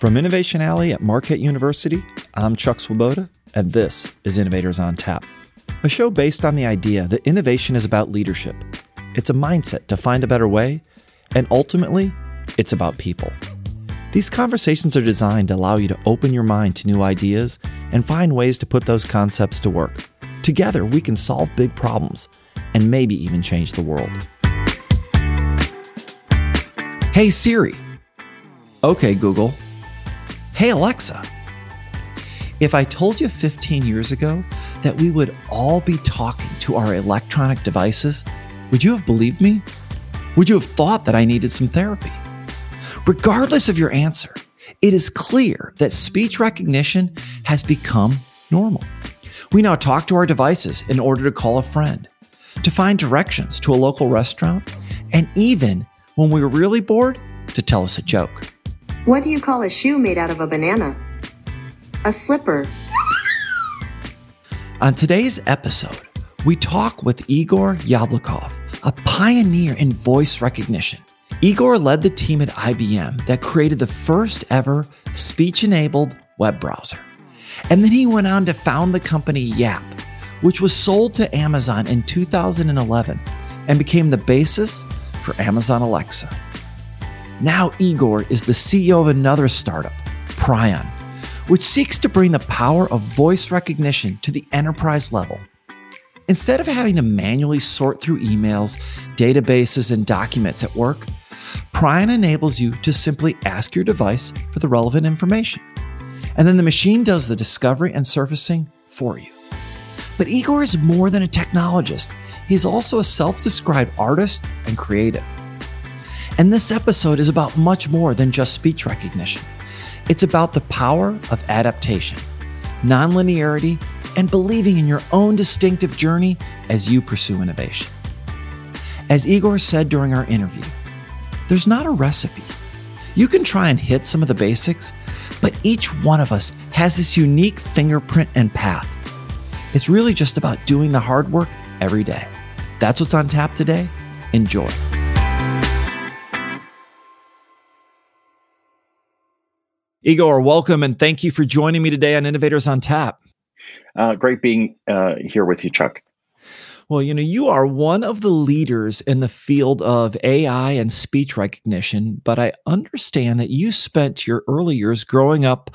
From Innovation Alley at Marquette University, I'm Chuck Swoboda, and this is Innovators on Tap, a show based on the idea that innovation is about leadership. It's a mindset to find a better way, and ultimately, it's about people. These conversations are designed to allow you to open your mind to new ideas and find ways to put those concepts to work. Together, we can solve big problems and maybe even change the world. Hey Siri. Okay, Google. Hey Alexa, if I told you 15 years ago that we would all be talking to our electronic devices, would you have believed me? Would you have thought that I needed some therapy? Regardless of your answer, it is clear that speech recognition has become normal. We now talk to our devices in order to call a friend, to find directions to a local restaurant, and even when we're really bored, to tell us a joke. What do you call a shoe made out of a banana? A slipper. On today's episode, we talk with Igor Jablokov, a pioneer in voice recognition. Igor led the team at IBM that created the first ever speech enabled web browser. And then he went on to found the company Yap, which was sold to Amazon in 2011 and became the basis for Amazon Alexa. Now, Igor is the CEO of another startup, Pryon, which seeks to bring the power of voice recognition to the enterprise level. Instead of having to manually sort through emails, databases, and documents at work, Pryon enables you to simply ask your device for the relevant information. And then the machine does the discovery and surfacing for you. But Igor is more than a technologist, he's also a self described artist and creative. And this episode is about much more than just speech recognition. It's about the power of adaptation, nonlinearity, and believing in your own distinctive journey as you pursue innovation. As Igor said during our interview, there's not a recipe. You can try and hit some of the basics, but each one of us has this unique fingerprint and path. It's really just about doing the hard work every day. That's what's on tap today. Enjoy. Igor, welcome and thank you for joining me today on Innovators on Tap. Uh, great being uh, here with you, Chuck. Well, you know, you are one of the leaders in the field of AI and speech recognition, but I understand that you spent your early years growing up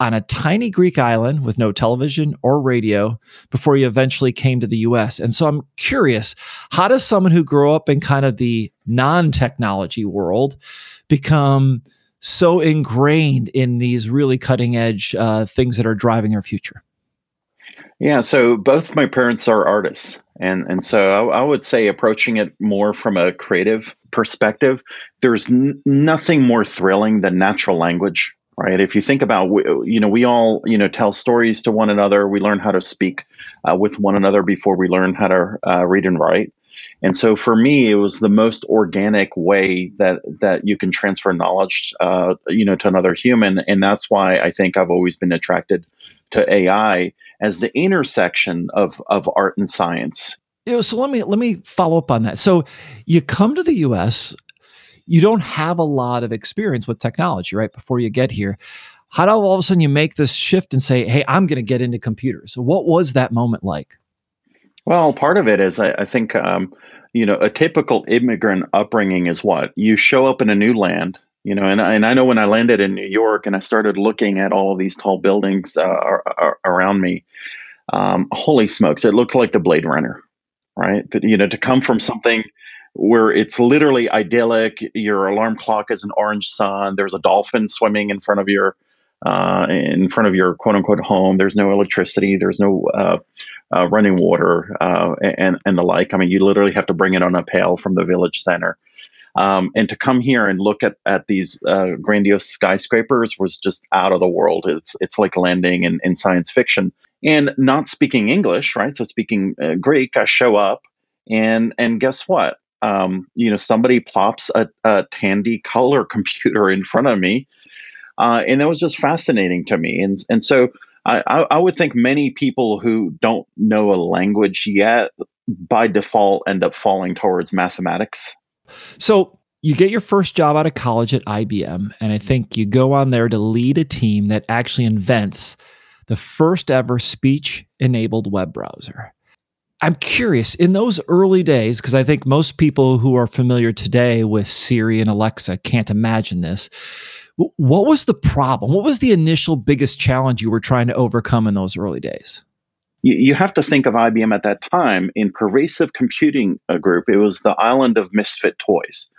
on a tiny Greek island with no television or radio before you eventually came to the US. And so I'm curious, how does someone who grew up in kind of the non technology world become so ingrained in these really cutting edge uh, things that are driving our future? Yeah, so both my parents are artists, and and so I, I would say approaching it more from a creative perspective. There's n- nothing more thrilling than natural language, right? If you think about, you know, we all you know tell stories to one another. We learn how to speak uh, with one another before we learn how to uh, read and write. And so for me, it was the most organic way that that you can transfer knowledge, uh, you know, to another human, and that's why I think I've always been attracted to AI as the intersection of of art and science. You know, so let me let me follow up on that. So you come to the U.S. You don't have a lot of experience with technology, right? Before you get here, how do all of a sudden you make this shift and say, "Hey, I'm going to get into computers"? So what was that moment like? Well, part of it is I, I think um, you know a typical immigrant upbringing is what you show up in a new land. You know, and and I know when I landed in New York and I started looking at all these tall buildings uh, around me, um, holy smokes, it looked like the Blade Runner, right? But, you know, to come from something where it's literally idyllic, your alarm clock is an orange sun, there's a dolphin swimming in front of your uh, in front of your quote unquote home. There's no electricity. There's no uh, uh, running water uh, and and the like. I mean, you literally have to bring it on a pail from the village center. Um, and to come here and look at at these uh, grandiose skyscrapers was just out of the world. It's it's like landing in, in science fiction. And not speaking English, right? So speaking uh, Greek, I show up and and guess what? Um, you know, somebody plops a, a Tandy color computer in front of me, uh, and that was just fascinating to me. And and so I, I would think many people who don't know a language yet, by default, end up falling towards mathematics. So you get your first job out of college at IBM, and I think you go on there to lead a team that actually invents the first ever speech enabled web browser. I'm curious in those early days, because I think most people who are familiar today with Siri and Alexa can't imagine this. What was the problem? What was the initial biggest challenge you were trying to overcome in those early days? You, you have to think of IBM at that time in pervasive computing uh, group. It was the island of misfit toys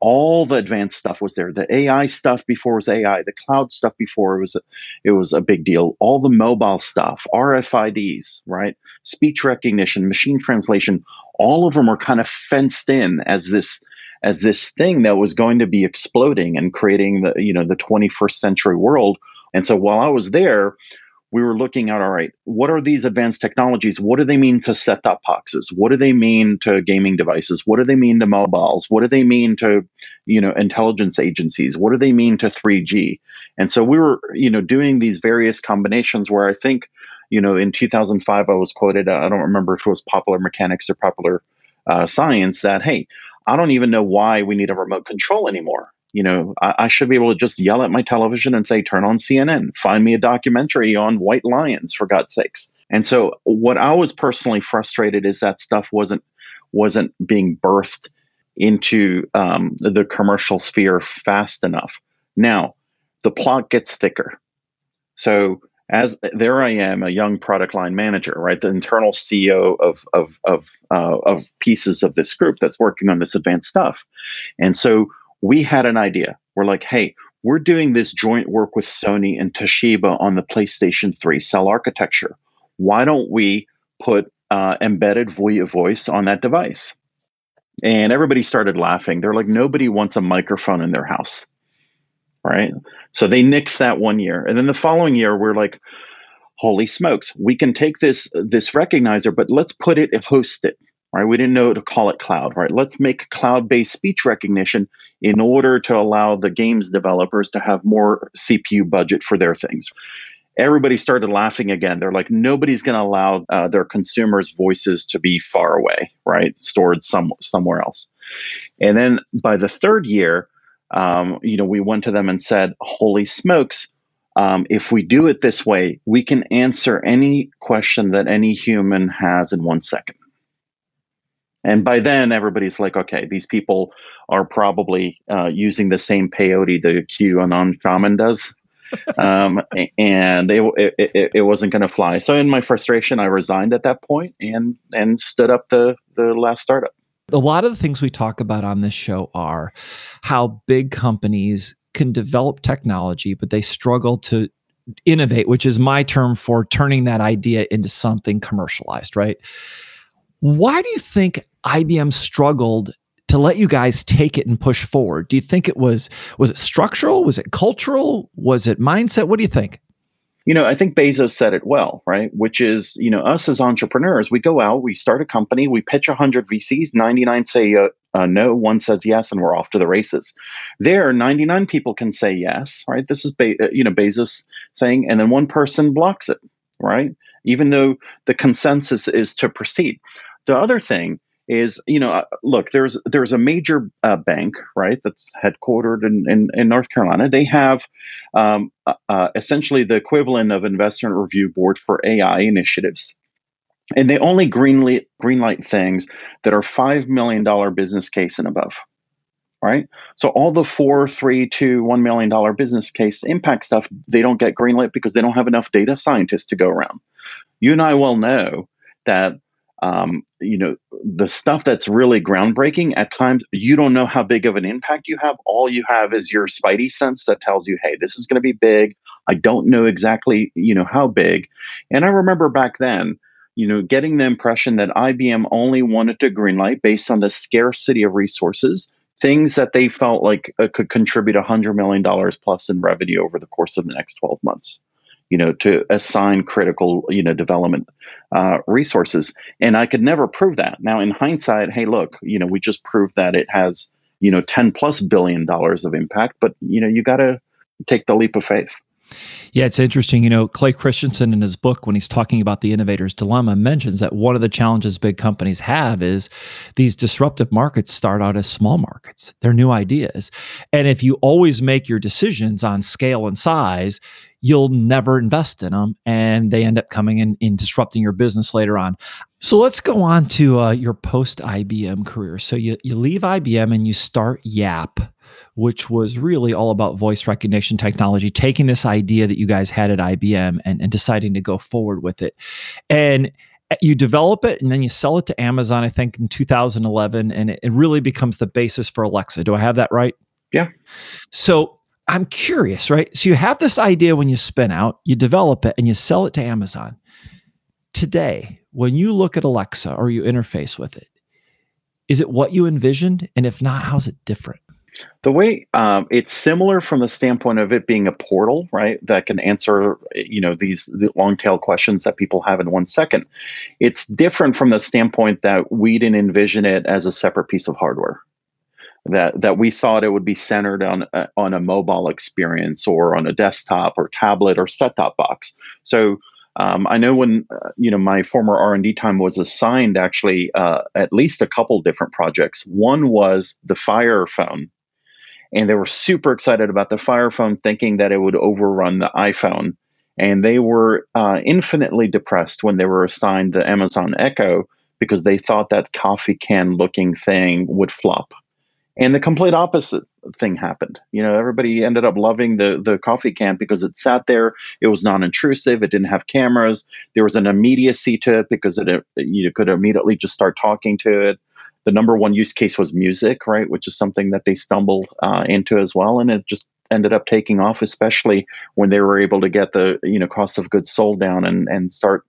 all the advanced stuff was there. The AI stuff before was AI. The cloud stuff before it was a, it was a big deal. All the mobile stuff, RFIDs, right? Speech recognition, machine translation, all of them were kind of fenced in as this as this thing that was going to be exploding and creating the you know the 21st century world. And so while I was there, we were looking at all right, what are these advanced technologies? What do they mean to set top boxes? What do they mean to gaming devices? What do they mean to mobiles? What do they mean to, you know, intelligence agencies? What do they mean to 3G? And so we were, you know, doing these various combinations where I think, you know, in 2005, I was quoted, I don't remember if it was Popular Mechanics or Popular uh, Science, that, hey, I don't even know why we need a remote control anymore. You know, I, I, should be able to just yell at my television and say, turn on CNN, find me a documentary on white lions, for God's sakes. And so what I was personally frustrated is that stuff wasn't wasn't being birthed into um, the commercial sphere fast enough. Now, the plot gets thicker. So as there I am, a young product line manager, right, the internal CEO of of of uh, of pieces of this group that's working on this advanced stuff, and so we had an idea. We're like, hey, we're doing this joint work with Sony and Toshiba on the PlayStation 3 cell architecture. Why don't we put uh, embedded ViaVoice on that device? And everybody started laughing. They're like, nobody wants a microphone in their house. Right. So they nixed that one year. And then the following year, we're like, holy smokes, we can take this this recognizer, but let's put it and host it right? We didn't know to call it cloud, right? Let's make cloud-based speech recognition in order to allow the games developers to have more CPU budget for their things. Everybody started laughing again. They're like, nobody's going to allow uh, their consumers' voices to be far away, right? Stored some somewhere else. And then by the third year, um, you know, we went to them and said, "Holy smokes! Um, if we do it this way, we can answer any question that any human has in one second. And by then, everybody's like, okay, these people are probably uh, using the same peyote the QAnon shaman does. um, and it, it, it wasn't going to fly. So in my frustration, I resigned at that point and, and stood up the, the last startup. A lot of the things we talk about on this show are how big companies can develop technology, but they struggle to innovate, which is my term for turning that idea into something commercialized, right? Why do you think IBM struggled to let you guys take it and push forward? Do you think it was was it structural? Was it cultural? Was it mindset? What do you think? You know, I think Bezos said it well, right? Which is, you know, us as entrepreneurs, we go out, we start a company, we pitch 100 VCs, 99 say uh, uh, no, one says yes, and we're off to the races. There, 99 people can say yes, right? This is, Be- uh, you know, Bezos saying, and then one person blocks it, right? Even though the consensus is to proceed. The other thing is, you know, uh, look, there's there's a major uh, bank, right, that's headquartered in, in, in North Carolina. They have um, uh, uh, essentially the equivalent of investment review board for AI initiatives. And they only greenlight, greenlight things that are $5 million business case and above right? So all the four, three, two, one million dollar business case impact stuff, they don't get greenlit because they don't have enough data scientists to go around. You and I well know that um, you know the stuff that's really groundbreaking at times you don't know how big of an impact you have. All you have is your spidey sense that tells you hey this is going to be big. I don't know exactly you know how big. And i remember back then you know getting the impression that ibm only wanted to greenlight based on the scarcity of resources things that they felt like uh, could contribute $100 million plus in revenue over the course of the next 12 months you know, to assign critical, you know, development uh, resources. And I could never prove that. Now, in hindsight, hey, look, you know, we just proved that it has, you know, 10 plus billion dollars of impact, but, you know, you got to take the leap of faith. Yeah, it's interesting. You know, Clay Christensen in his book, when he's talking about the innovator's dilemma, mentions that one of the challenges big companies have is these disruptive markets start out as small markets. They're new ideas. And if you always make your decisions on scale and size, you'll never invest in them and they end up coming in and disrupting your business later on. So let's go on to uh, your post IBM career. So you, you leave IBM and you start Yap which was really all about voice recognition technology, taking this idea that you guys had at IBM and, and deciding to go forward with it. And uh, you develop it and then you sell it to Amazon, I think, in 2011, and it, it really becomes the basis for Alexa. Do I have that right? Yeah. So I'm curious, right? So you have this idea when you spin out, you develop it, and you sell it to Amazon. Today, when you look at Alexa or you interface with it, is it what you envisioned? And if not, how's it different? The way um, it's similar from the standpoint of it being a portal, right, that can answer you know these the long tail questions that people have in one second. It's different from the standpoint that we didn't envision it as a separate piece of hardware. That that we thought it would be centered on a, on a mobile experience or on a desktop or tablet or set top box. So um, I know when uh, you know my former R and D time was assigned actually uh, at least a couple different projects. One was the Fire phone and they were super excited about the Fire Phone, thinking that it would overrun the iPhone. And they were uh, infinitely depressed when they were assigned the Amazon Echo because they thought that coffee can looking thing would flop. And the complete opposite thing happened. You know, everybody ended up loving the the coffee can because it sat there. It was non-intrusive. It didn't have cameras. There was an immediacy to it because it you could immediately just start talking to it the number one use case was music, right, which is something that they stumbled uh, into as well, and it just ended up taking off, especially when they were able to get the you know cost of goods sold down and and start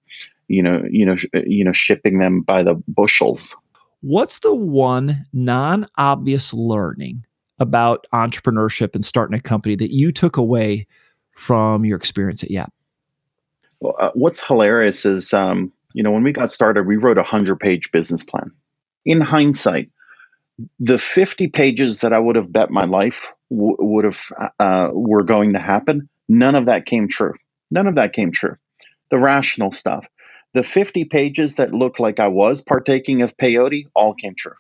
you know you know sh- you know shipping them by the bushels. What's the one non-obvious learning about entrepreneurship and starting a company that you took away from your experience at Yap? Well, uh, what's hilarious is um, you know when we got started, we wrote a hundred-page business plan in hindsight, the 50 pages that I would have bet my life w- would have uh, were going to happen, none of that came true. None of that came true. The rational stuff. The 50 pages that looked like I was partaking of peyote all came true.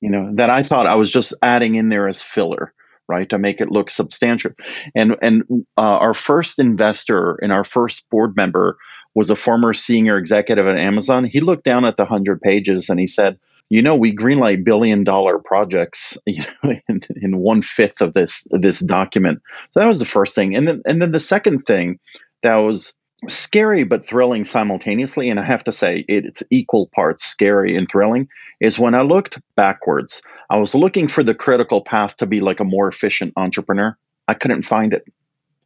You know, that I thought I was just adding in there as filler, right, to make it look substantial. And and uh, our first investor and our first board member was a former senior executive at Amazon. He looked down at the 100 pages and he said, you know, we greenlight billion dollar projects you know, in, in one fifth of this this document. So that was the first thing, and then and then the second thing that was scary but thrilling simultaneously, and I have to say it's equal parts scary and thrilling. Is when I looked backwards, I was looking for the critical path to be like a more efficient entrepreneur. I couldn't find it.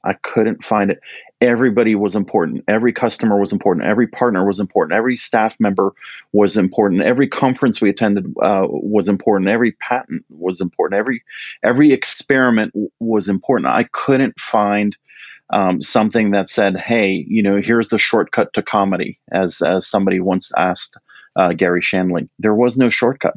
I couldn't find it. Everybody was important. Every customer was important. Every partner was important. Every staff member was important. Every conference we attended uh, was important. Every patent was important. Every every experiment w- was important. I couldn't find um, something that said, "Hey, you know, here's the shortcut to comedy," as as somebody once asked uh, Garry Shandling. There was no shortcut.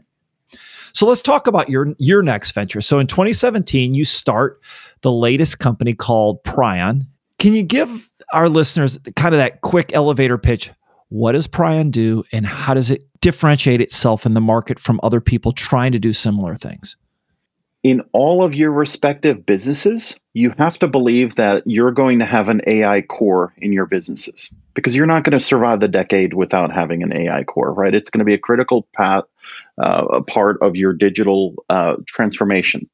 So let's talk about your your next venture. So in 2017, you start the latest company called Pryon. Can you give our listeners kind of that quick elevator pitch? What does Pryon do, and how does it differentiate itself in the market from other people trying to do similar things? In all of your respective businesses, you have to believe that you're going to have an AI core in your businesses because you're not going to survive the decade without having an AI core, right? It's going to be a critical path, uh, a part of your digital uh, transformation.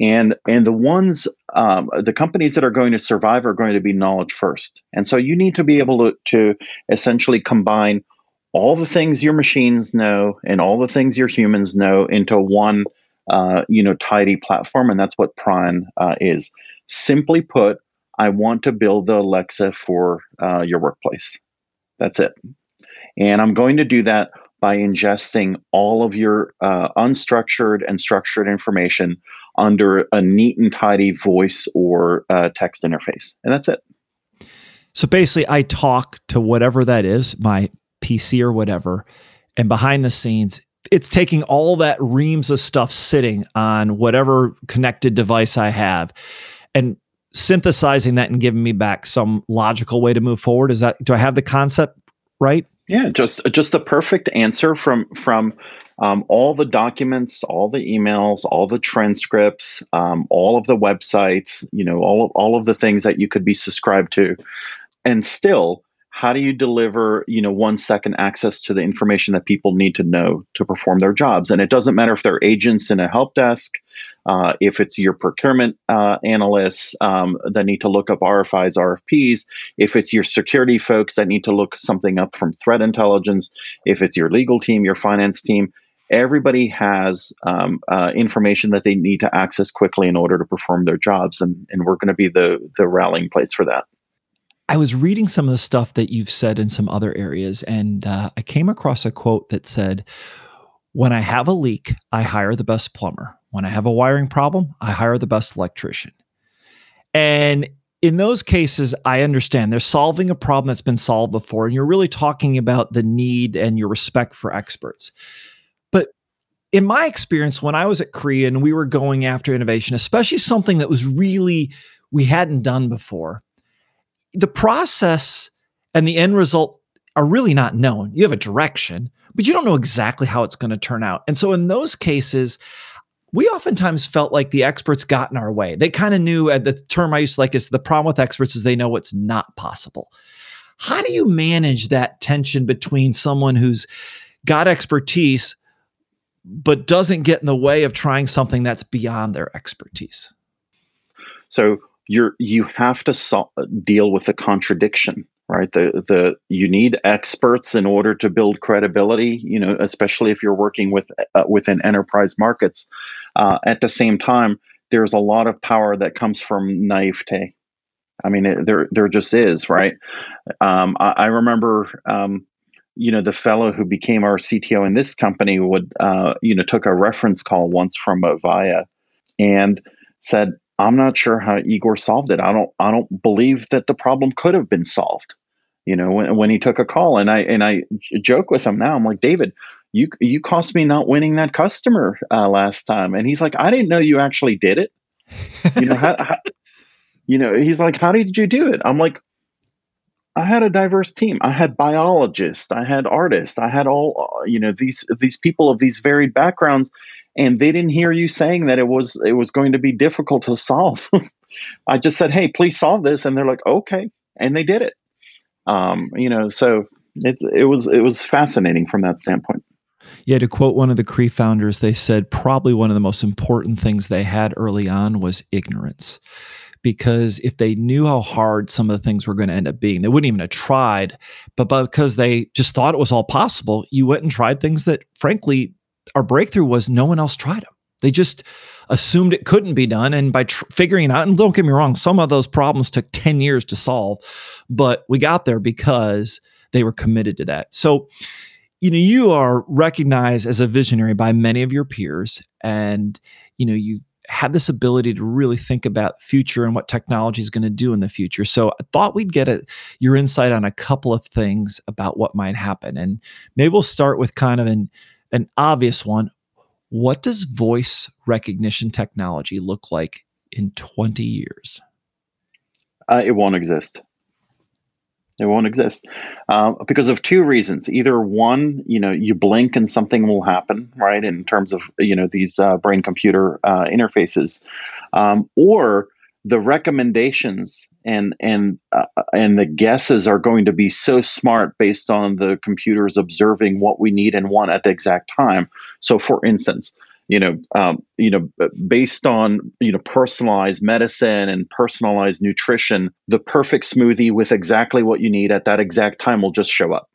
And and the ones, um, the companies that are going to survive are going to be knowledge first. And so you need to be able to, to essentially combine all the things your machines know and all the things your humans know into one uh, you know, tidy platform, and that's what Pryon uh, is. Simply put, I want to build the Alexa for uh, your workplace. That's it, and I'm going to do that by ingesting all of your uh, unstructured and structured information under a neat and tidy voice or uh, text interface, and that's it. So basically, I talk to whatever that is, my PC or whatever, and behind the scenes, it's taking all that reams of stuff sitting on whatever connected device I have and synthesizing that and giving me back some logical way to move forward. Is that do I have the concept right? Yeah, just just the perfect answer from from um, all the documents, all the emails, all the transcripts, um, all of the websites, you know, all of, all of the things that you could be subscribed to, and still how do you deliver you know one second access to the information that people need to know to perform their jobs? And it doesn't matter if they're agents in a help desk uh, if it's your procurement uh, analysts um, that need to look up rfis rfps if it's your security folks that need to look something up from threat intelligence if it's your legal team your finance team everybody has um, uh, information that they need to access quickly in order to perform their jobs. And, and we're going to be the the rallying place for that I was reading some of the stuff that you've said in some other areas, and uh, I came across a quote that said, When I have a leak, I hire the best plumber. When I have a wiring problem, I hire the best electrician. And in those cases, I understand they're solving a problem that's been solved before, and you're really talking about the need and your respect for experts. But in my experience, when I was at Cree and we were going after innovation, especially something that was really we hadn't done before, the process and the end result are really not known. You have a direction, but you don't know exactly how it's going to turn out. And so in those cases, we oftentimes felt like the experts got in our way. They kind of knew at the term I used to like is the problem with experts is they know what's not possible. How do you manage that tension between someone who's got expertise but doesn't get in the way of trying something that's beyond their expertise? So you're you have to deal with the contradiction right? The the you need experts in order to build credibility you know especially if you're working with uh, within enterprise markets. Uh, at the same time there's a lot of power that comes from naivete. I mean it, there there just is right? Um, I, I, remember um, you know the fellow who became our cto in this company would uh, you know took a reference call once from avaya and said I'm not sure how Igor solved it. I don't I don't believe that the problem could have been solved. You know, when, when he took a call and I and I joke with him now. I'm like, David, you you cost me not winning that customer uh, last time, and he's like, I didn't know you actually did it. You know, how, how, you know, he's like, how did you do it? I'm like, I had a diverse team. I had biologists, I had artists, I had all you know these these people of these varied backgrounds, and they didn't hear you saying that it was it was going to be difficult to solve. I just said, "Hey, please solve this," and they're like, "Okay," and they did it. Um, you know, so it it was it was fascinating from that standpoint. Yeah, to quote one of the Cree founders, they said probably one of the most important things they had early on was ignorance. Because if they knew how hard some of the things were going to end up being, they wouldn't even have tried. But because they just thought it was all possible, you went and tried things that, frankly, our breakthrough was no one else tried them. They just assumed it couldn't be done. And by tr- figuring out, and don't get me wrong, some of those problems took 10 years to solve, but we got there because they were committed to that. So, you know, you are recognized as a visionary by many of your peers, and, you know, you have this ability to really think about future and what technology is going to do in the future. So I thought we'd get a, your insight on a couple of things about what might happen. And maybe we'll start with kind of an an obvious one. What does voice recognition technology look like in 20 years? Uh, it won't exist. It won't exist uh, because of two reasons. Either one, you know, you blink and something will happen, right? In terms of you know these uh, brain computer uh, interfaces, um, or the recommendations and and uh, and the guesses are going to be so smart based on the computers observing what we need and want at the exact time. So, for instance, you know, um, you know, based on you know personalized medicine and personalized nutrition, the perfect smoothie with exactly what you need at that exact time will just show up.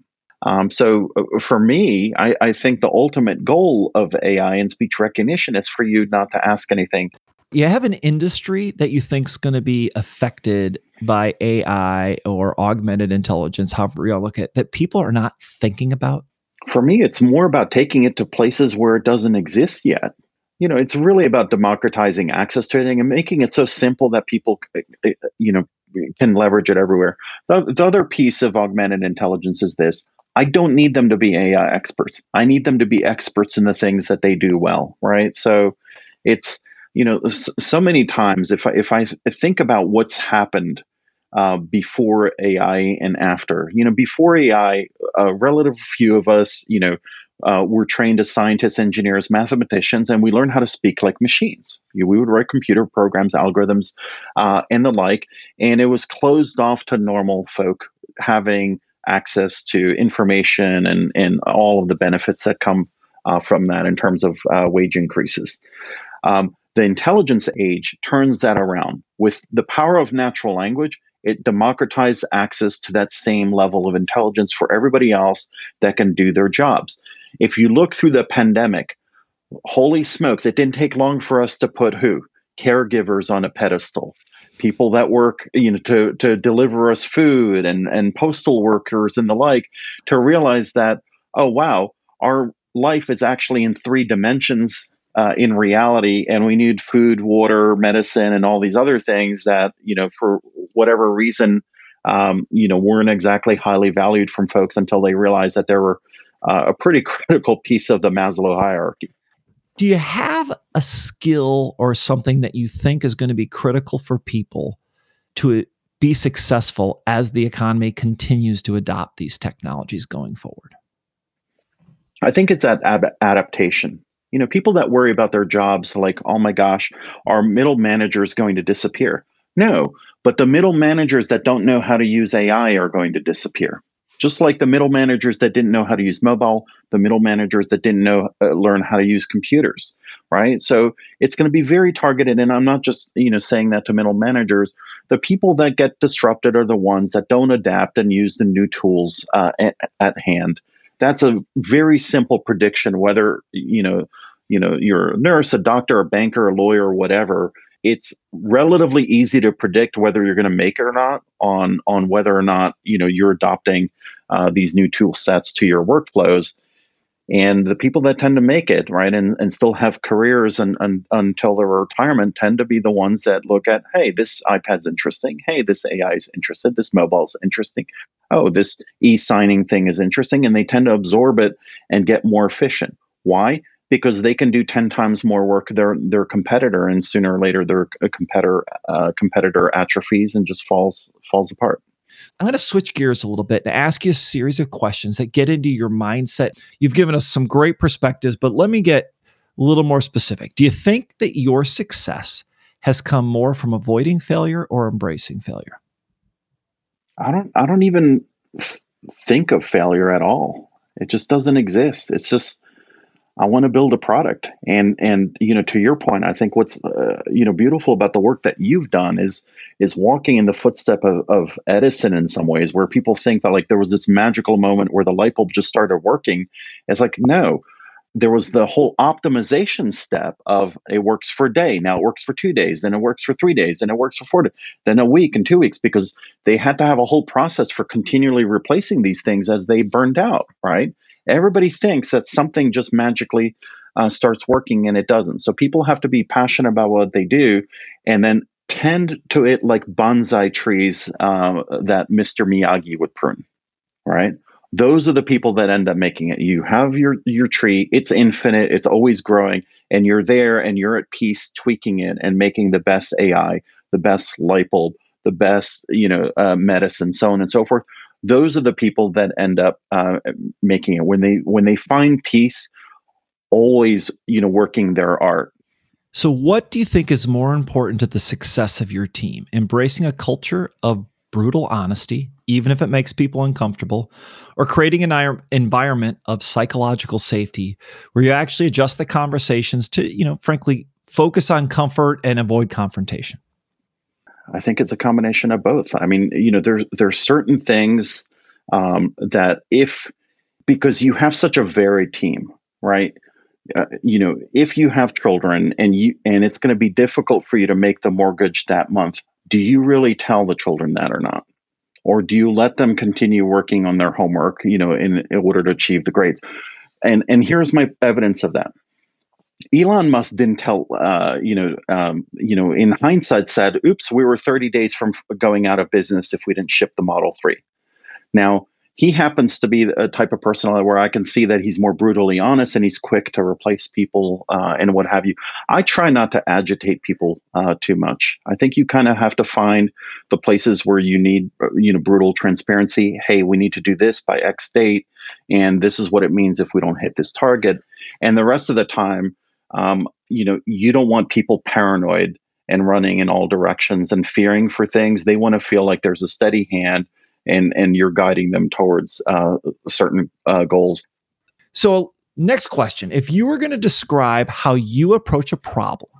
Um, so uh, for me, I, I, think the ultimate goal of AI and speech recognition is for you not to ask anything you have an industry that you think is going to be affected by AI or augmented intelligence, however you look at it, that people are not thinking about? For me, it's more about taking it to places where it doesn't exist yet. You know, it's really about democratizing access to it and making it so simple that people, eh, eh, you know, can leverage it everywhere. The, the other piece of augmented intelligence is this I don't need them to be AI experts. I need them to be experts in the things that they do well, right? So it's you know, so many times if I, if I think about what's happened uh, before AI and after, you know, before AI, a relative few of us, you know, uh, were trained as scientists, engineers, mathematicians, and we learned how to speak like machines. You, we would write computer programs, algorithms, uh, and the like, and it was closed off to normal folk having access to information and, and all of the benefits that come uh, from that in terms of uh, wage increases. Um, the intelligence age turns that around. With the power of natural language, it democratized access to that same level of intelligence for everybody else that can do their jobs. If you look through the pandemic, holy smokes, it didn't take long for us to put who? Caregivers on a pedestal. People that work, you know, to, to deliver us food and, and postal workers and the like, to realize that, oh wow, our life is actually in three dimensions uh, in reality, and we need food, water, medicine, and all these other things that you know for whatever reason, um, you know, weren't exactly highly valued from folks until they realized that they were uh, a pretty critical piece of the Maslow hierarchy. Do you have a skill or something that you think is going to be critical for people to be successful as the economy continues to adopt these technologies going forward? I think it's that adaptation. You know, people that worry about their jobs, like, oh my gosh, our middle manager is going to disappear. No, but the middle managers that don't know how to use AI are going to disappear. Just like the middle managers that didn't know how to use mobile, the middle managers that didn't know uh, learn how to use computers, right? So it's going to be very targeted. And I'm not just you know saying that to middle managers. The people that get disrupted are the ones that don't adapt and use the new tools uh, at, at hand that's a very simple prediction whether you know you know you're a nurse a doctor a banker a lawyer whatever it's relatively easy to predict whether you're going to make it or not on on whether or not you know you're adopting uh, these new tool sets to your workflows. And the people that tend to make it right and, and still have careers and, and until their retirement tend to be the ones that look at hey this ipad's interesting. Hey this ai is interested. This mobile is interesting. Oh this e-signing thing is interesting. And they tend to absorb it and get more efficient. Why because they can do 10 times more work their their competitor and sooner or later their competitor uh, competitor atrophies and just falls falls apart I'm going to switch gears a little bit and ask you a series of questions that get into your mindset. You've given us some great perspectives, but let me get a little more specific. Do you think that your success has come more from avoiding failure or embracing failure? I don't I don't even think of failure at all. It just doesn't exist. It's just I want to build a product. And and you know, to your point, I think what's uh, you know beautiful about the work that you've done is is walking in the footstep of, of Edison in some ways, where people think that like there was this magical moment where the light bulb just started working. It's like no, there was the whole optimization step of it works for a day now it works for two days then it works for three days then it works for four days then a week and two weeks because they had to have a whole process for continually replacing these things as they burned out right Everybody thinks that something just magically uh, starts working and it doesn't. So people have to be passionate about what they do and then tend to it like bonsai trees uh, that Mr. Miyagi would prune, right? Those are the people that end up making it. You have your your tree; it's infinite, it's always growing, and you're there and you're at peace, tweaking it and making the best AI, the best light bulb, the best you know uh, medicine, so on and so forth those are the people that end up uh, making it. When they when they find peace always you know working their art. So what do you think is more important to the success of your team? Embracing a culture of brutal honesty even if it makes people uncomfortable or creating an environment of psychological safety where you actually adjust the conversations to you know frankly focus on comfort and avoid confrontation I think it's a combination of both. I mean, you know, there there's certain things um, that if because you have such a varied team, right? Uh, you know, if you have children and you and it's going to be difficult for you to make the mortgage that month, do you really tell the children that or not? Or do you let them continue working on their homework, you know, in, in order to achieve the grades? And and here's my evidence of that. Elon Musk didn't tell, uh, you know, um, you know, in hindsight, said, "Oops, we were 30 days from going out of business if we didn't ship the Model 3." Now he happens to be a type of personality where I can see that he's more brutally honest and he's quick to replace people uh, and what have you. I try not to agitate people uh, too much. I think you kind of have to find the places where you need, uh, you know, brutal transparency. Hey, we need to do this by X date, and this is what it means if we don't hit this target. And the rest of the time, um, you know, you don't want people paranoid and running in all directions and fearing for things. They want to feel like there's a steady hand and and you're guiding them towards uh, certain uh, goals. So, next question: If you were going to describe how you approach a problem,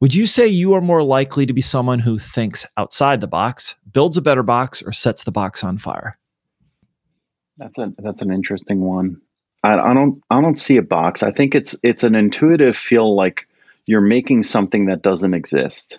would you say you are more likely to be someone who thinks outside the box, builds a better box, or sets the box on fire? That's a that's an interesting one. I, I don't I don't see a box. I think it's it's an intuitive feel like you're making something that doesn't exist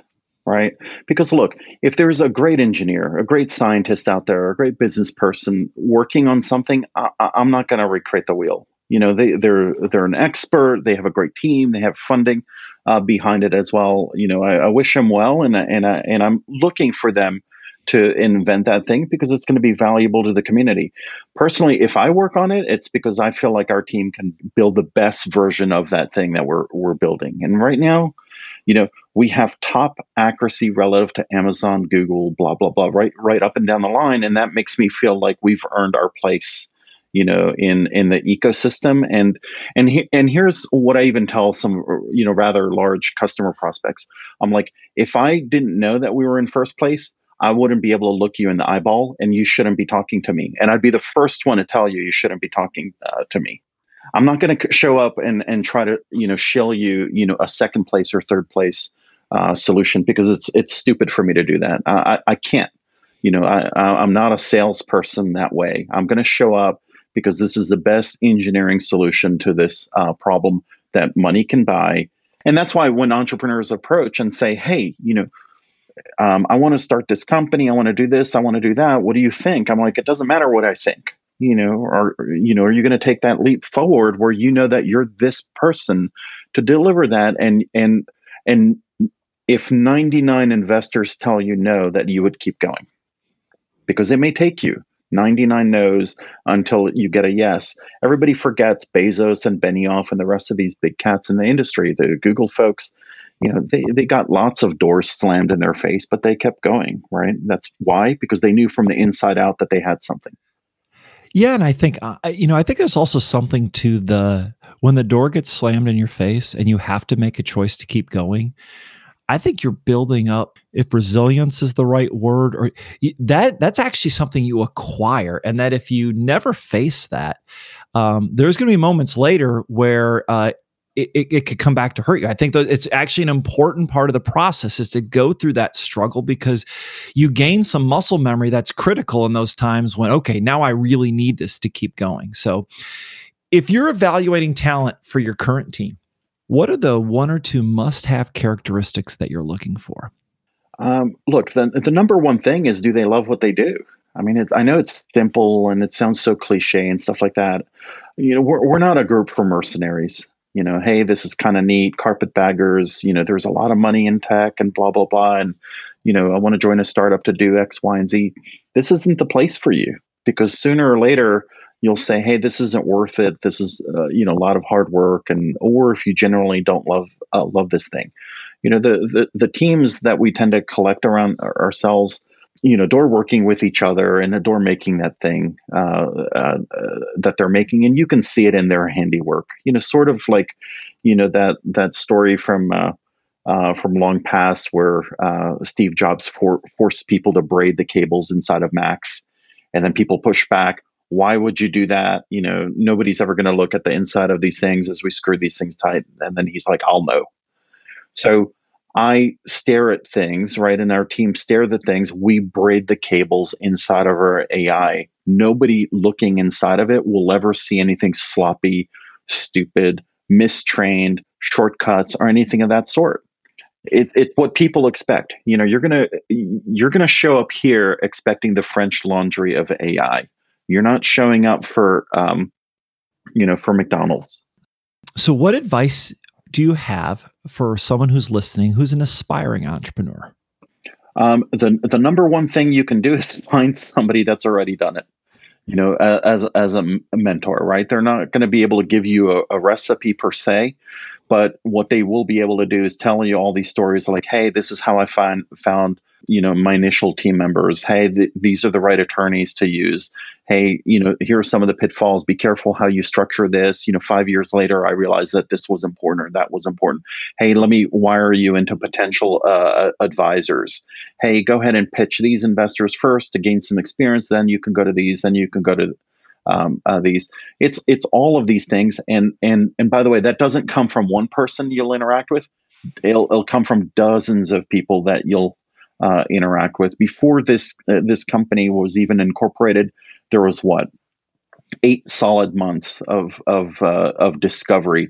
right? Because look, if there's a great engineer, a great scientist out there, a great business person working on something, I, am not going to recreate the wheel. You know, they, they're they're an expert. They have a great team. They have funding uh, behind it as well. You know, I, I wish them well, and and and I'm looking for them to invent that thing because it's going to be valuable to the community. Personally, if I work on it, it's because I feel like our team can build the best version of that thing that we're we're building. And right now, you know, we have top accuracy relative to Amazon, Google, blah blah blah, right right up and down the line, and that makes me feel like we've earned our place, you know, in in the ecosystem. And and he, and here's what I even tell some you know rather large customer prospects. I'm like, if I didn't know that we were in first place, I wouldn't be able to look you in the eyeball, and you shouldn't be talking to me. And I'd be the first one to tell you you shouldn't be talking uh, to me. I'm not going to show up and and try to you know shill you you know a second place or third place uh, solution because it's it's stupid for me to do that. I, I can't. You know, I, I'm not a salesperson that way. I'm going to show up because this is the best engineering solution to this uh, problem that money can buy. And that's why when entrepreneurs approach and say, "Hey, you know, um, I want to start this company. I want to do this. I want to do that. What do you think?" I'm like, "It doesn't matter what I think you know, or you know, are you going to take that leap forward where you know that you're this person to deliver that and and and if 99 investors tell you no that you would keep going because it may take you 99 no's until you get a yes. Everybody forgets Bezos and Benioff and the rest of these big cats in the industry, the Google folks. You know, they, they got lots of doors slammed in their face, but they kept going, right? That's why, because they knew from the inside out that they had something. Yeah, and I think uh, you know, I think there's also something to the when the door gets slammed in your face and you have to make a choice to keep going. I think you're building up if resilience is the right word or that that's actually something you acquire and that if you never face that um, there's going to be moments later where uh, it, it, it, could come back to hurt you. I think that it's actually an important part of the process is to go through that struggle because you gain some muscle memory that's critical in those times when, okay, now I really need this to keep going. So if you're evaluating talent for your current team, what are the one or two must have characteristics that you're looking for? Um, look, the, the number one thing is do they love what they do? I mean, it, I know it's simple and it sounds so cliche and stuff like that. You know, we're, we're not a group for mercenaries you know, hey, this is kind of neat, carpetbaggers, you know, there's a lot of money in tech and blah, blah, blah. And, you know, I want to join a startup to do X, Y, and Z. This isn't the place for you because sooner or later you'll say, hey, this isn't worth it. This is, uh, you know, a lot of hard work. And, or if you generally don't love, uh, love this thing, you know, the, the, the teams that we tend to collect around ourselves, you know, door working with each other and door making that thing uh, uh, that they're making, and you can see it in their handiwork. You know, sort of like, you know, that that story from uh, uh from long past where uh, Steve Jobs for, forced people to braid the cables inside of Macs, and then people push back. Why would you do that? You know, nobody's ever going to look at the inside of these things as we screw these things tight. And then he's like, "I'll know." So I stare at things, right? And our team stare at the things. We braid the cables inside of our AI. Nobody looking inside of it will ever see anything sloppy, stupid, mistrained, shortcuts, or anything of that sort. It, it what people expect. You know, you're gonna you're gonna show up here expecting the French laundry of AI. You're not showing up for um, you know, for McDonald's. So, what advice do you have for someone who's listening who's an aspiring entrepreneur? Um, the the number one thing you can do is find somebody that's already done it. you know, as as a mentor, right? They're not going to be able to give you a, a, recipe per se, but what they will be able to do is tell you all these stories like, hey, this is how I find found you know my initial team members. Hey th- these are the right attorneys to use. Hey you know here are some of the pitfalls. Be careful how you structure this. You know 5 years later i realized that this was important or that was important. Hey let me wire you into potential uh, advisors. Hey go ahead and pitch these investors first to gain some experience. Then you can go to these. Then you can go to um, uh, these it's it's all of these things and and and by the way that doesn't come from one person you'll interact with it'll, it'll come from dozens of people that you'll uh, interact with. Before this uh, this company was even incorporated, there was what eight solid months of of uh, of discovery.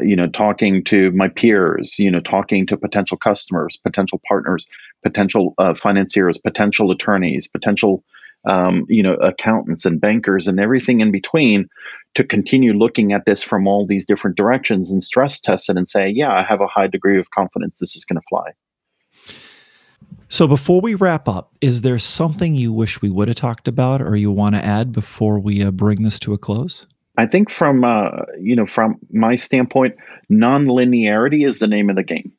You know, talking to my peers, you know, talking to potential customers, potential partners, potential uh, financiers, potential attorneys, potential um, you know accountants and bankers and everything in between to continue looking at this from all these different directions and stress test it and say yeah i have a high degree of confidence this is going to fly so before we wrap up, is there something you wish we would have talked about or you want to add before we uh, bring this to a close? I think from uh, you know from my standpoint, nonlinearity is the name of the game.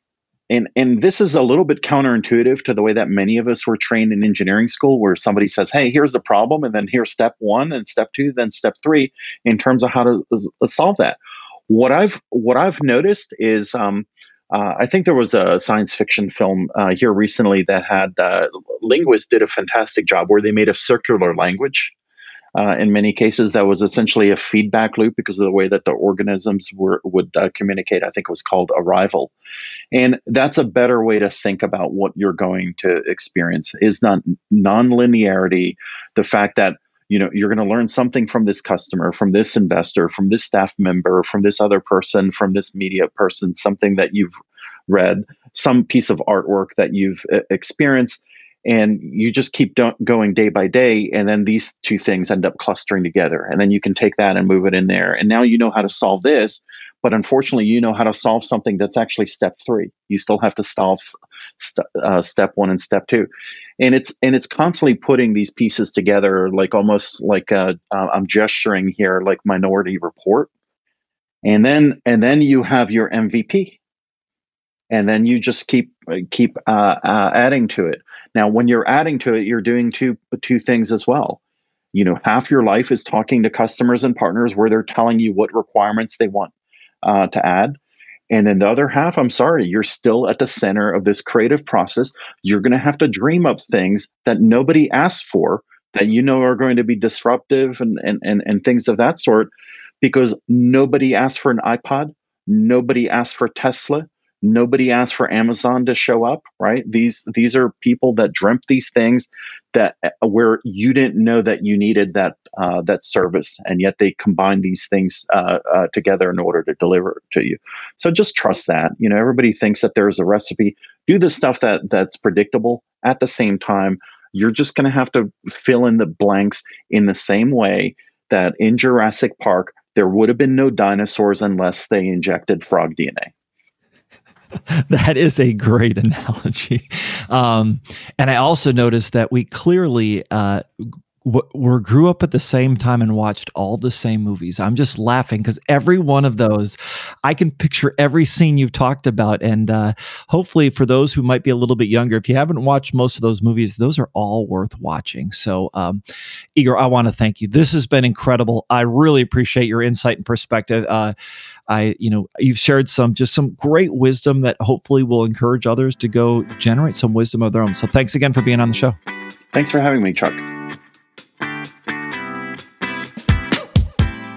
And and this is a little bit counterintuitive to the way that many of us were trained in engineering school where somebody says, "Hey, here's the problem," and then here's step 1 and step 2, then step 3 in terms of how to uh, solve that. What I've what I've noticed is um, uh, I think there was a science fiction film uh, here recently that had uh, linguists did a fantastic job where they made a circular language. Uh, in many cases, that was essentially a feedback loop because of the way that the organisms were would uh, communicate. I think it was called arrival, and that's a better way to think about what you're going to experience. Is not nonlinearity, the fact that you know you're going to learn something from this customer from this investor from this staff member from this other person from this media person something that you've read some piece of artwork that you've uh, experienced and you just keep do- going day by day and then these two things end up clustering together and then you can take that and move it in there and now you know how to solve this but unfortunately you know how to solve something that's actually step three. You still have to solve st- uh, step one and step two and it's and it's constantly putting these pieces together like almost like uh, uh, i'm gesturing here like minority report and then and then you have your mvp and then you just keep keep uh, uh, adding to it. Now, when you're adding to it, you're doing two two things as well. You know, half your life is talking to customers and partners where they're telling you what requirements they want uh, to add. And then the other half, I'm sorry, you're still at the center of this creative process. You're going to have to dream up things that nobody asked for that you know are going to be disruptive and, and, and, and things of that sort because nobody asked for an iPod. Nobody asked for Tesla nobody asked for Amazon to show up, right? These these are people that dreamt these things that uh, where you didn't know that you needed that uh, that service, and yet they combine these things uh, uh, together in order to deliver to you. So just trust that. You know, everybody thinks that there's a recipe. Do the stuff that that's predictable. At the same time, you're just going to have to fill in the blanks in the same way that in Jurassic Park there would have been no dinosaurs unless they injected frog DNA. that is a great analogy. Um, and I also noticed that we clearly uh, we grew up at the same time and watched all the same movies. I'm just laughing because every one of those, I can picture every scene you've talked about. And uh, hopefully, for those who might be a little bit younger, if you haven't watched most of those movies, those are all worth watching. So, um, Igor, I want to thank you. This has been incredible. I really appreciate your insight and perspective. Uh, I, you know, you've shared some just some great wisdom that hopefully will encourage others to go generate some wisdom of their own. So, thanks again for being on the show. Thanks for having me, Chuck.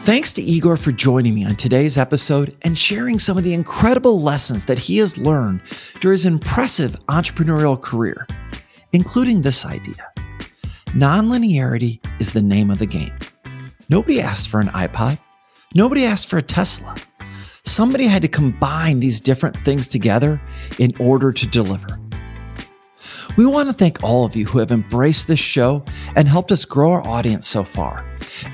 Thanks to Igor for joining me on today's episode and sharing some of the incredible lessons that he has learned during his impressive entrepreneurial career, including this idea. Nonlinearity is the name of the game. Nobody asked for an iPod. Nobody asked for a Tesla. Somebody had to combine these different things together in order to deliver. We want to thank all of you who have embraced this show and helped us grow our audience so far.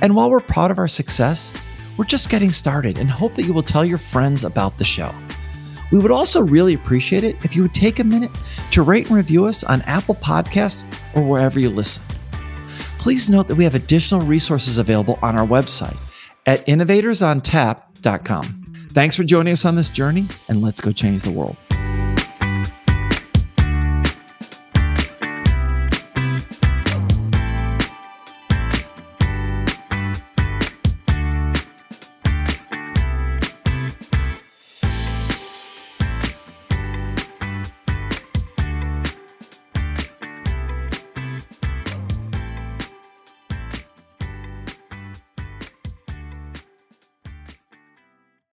And while we're proud of our success, we're just getting started and hope that you will tell your friends about the show. We would also really appreciate it if you would take a minute to rate and review us on Apple Podcasts or wherever you listen. please note that we have additional resources available on our website at innovatorsontap.com. Thanks for joining us on this journey, and let's go change the world.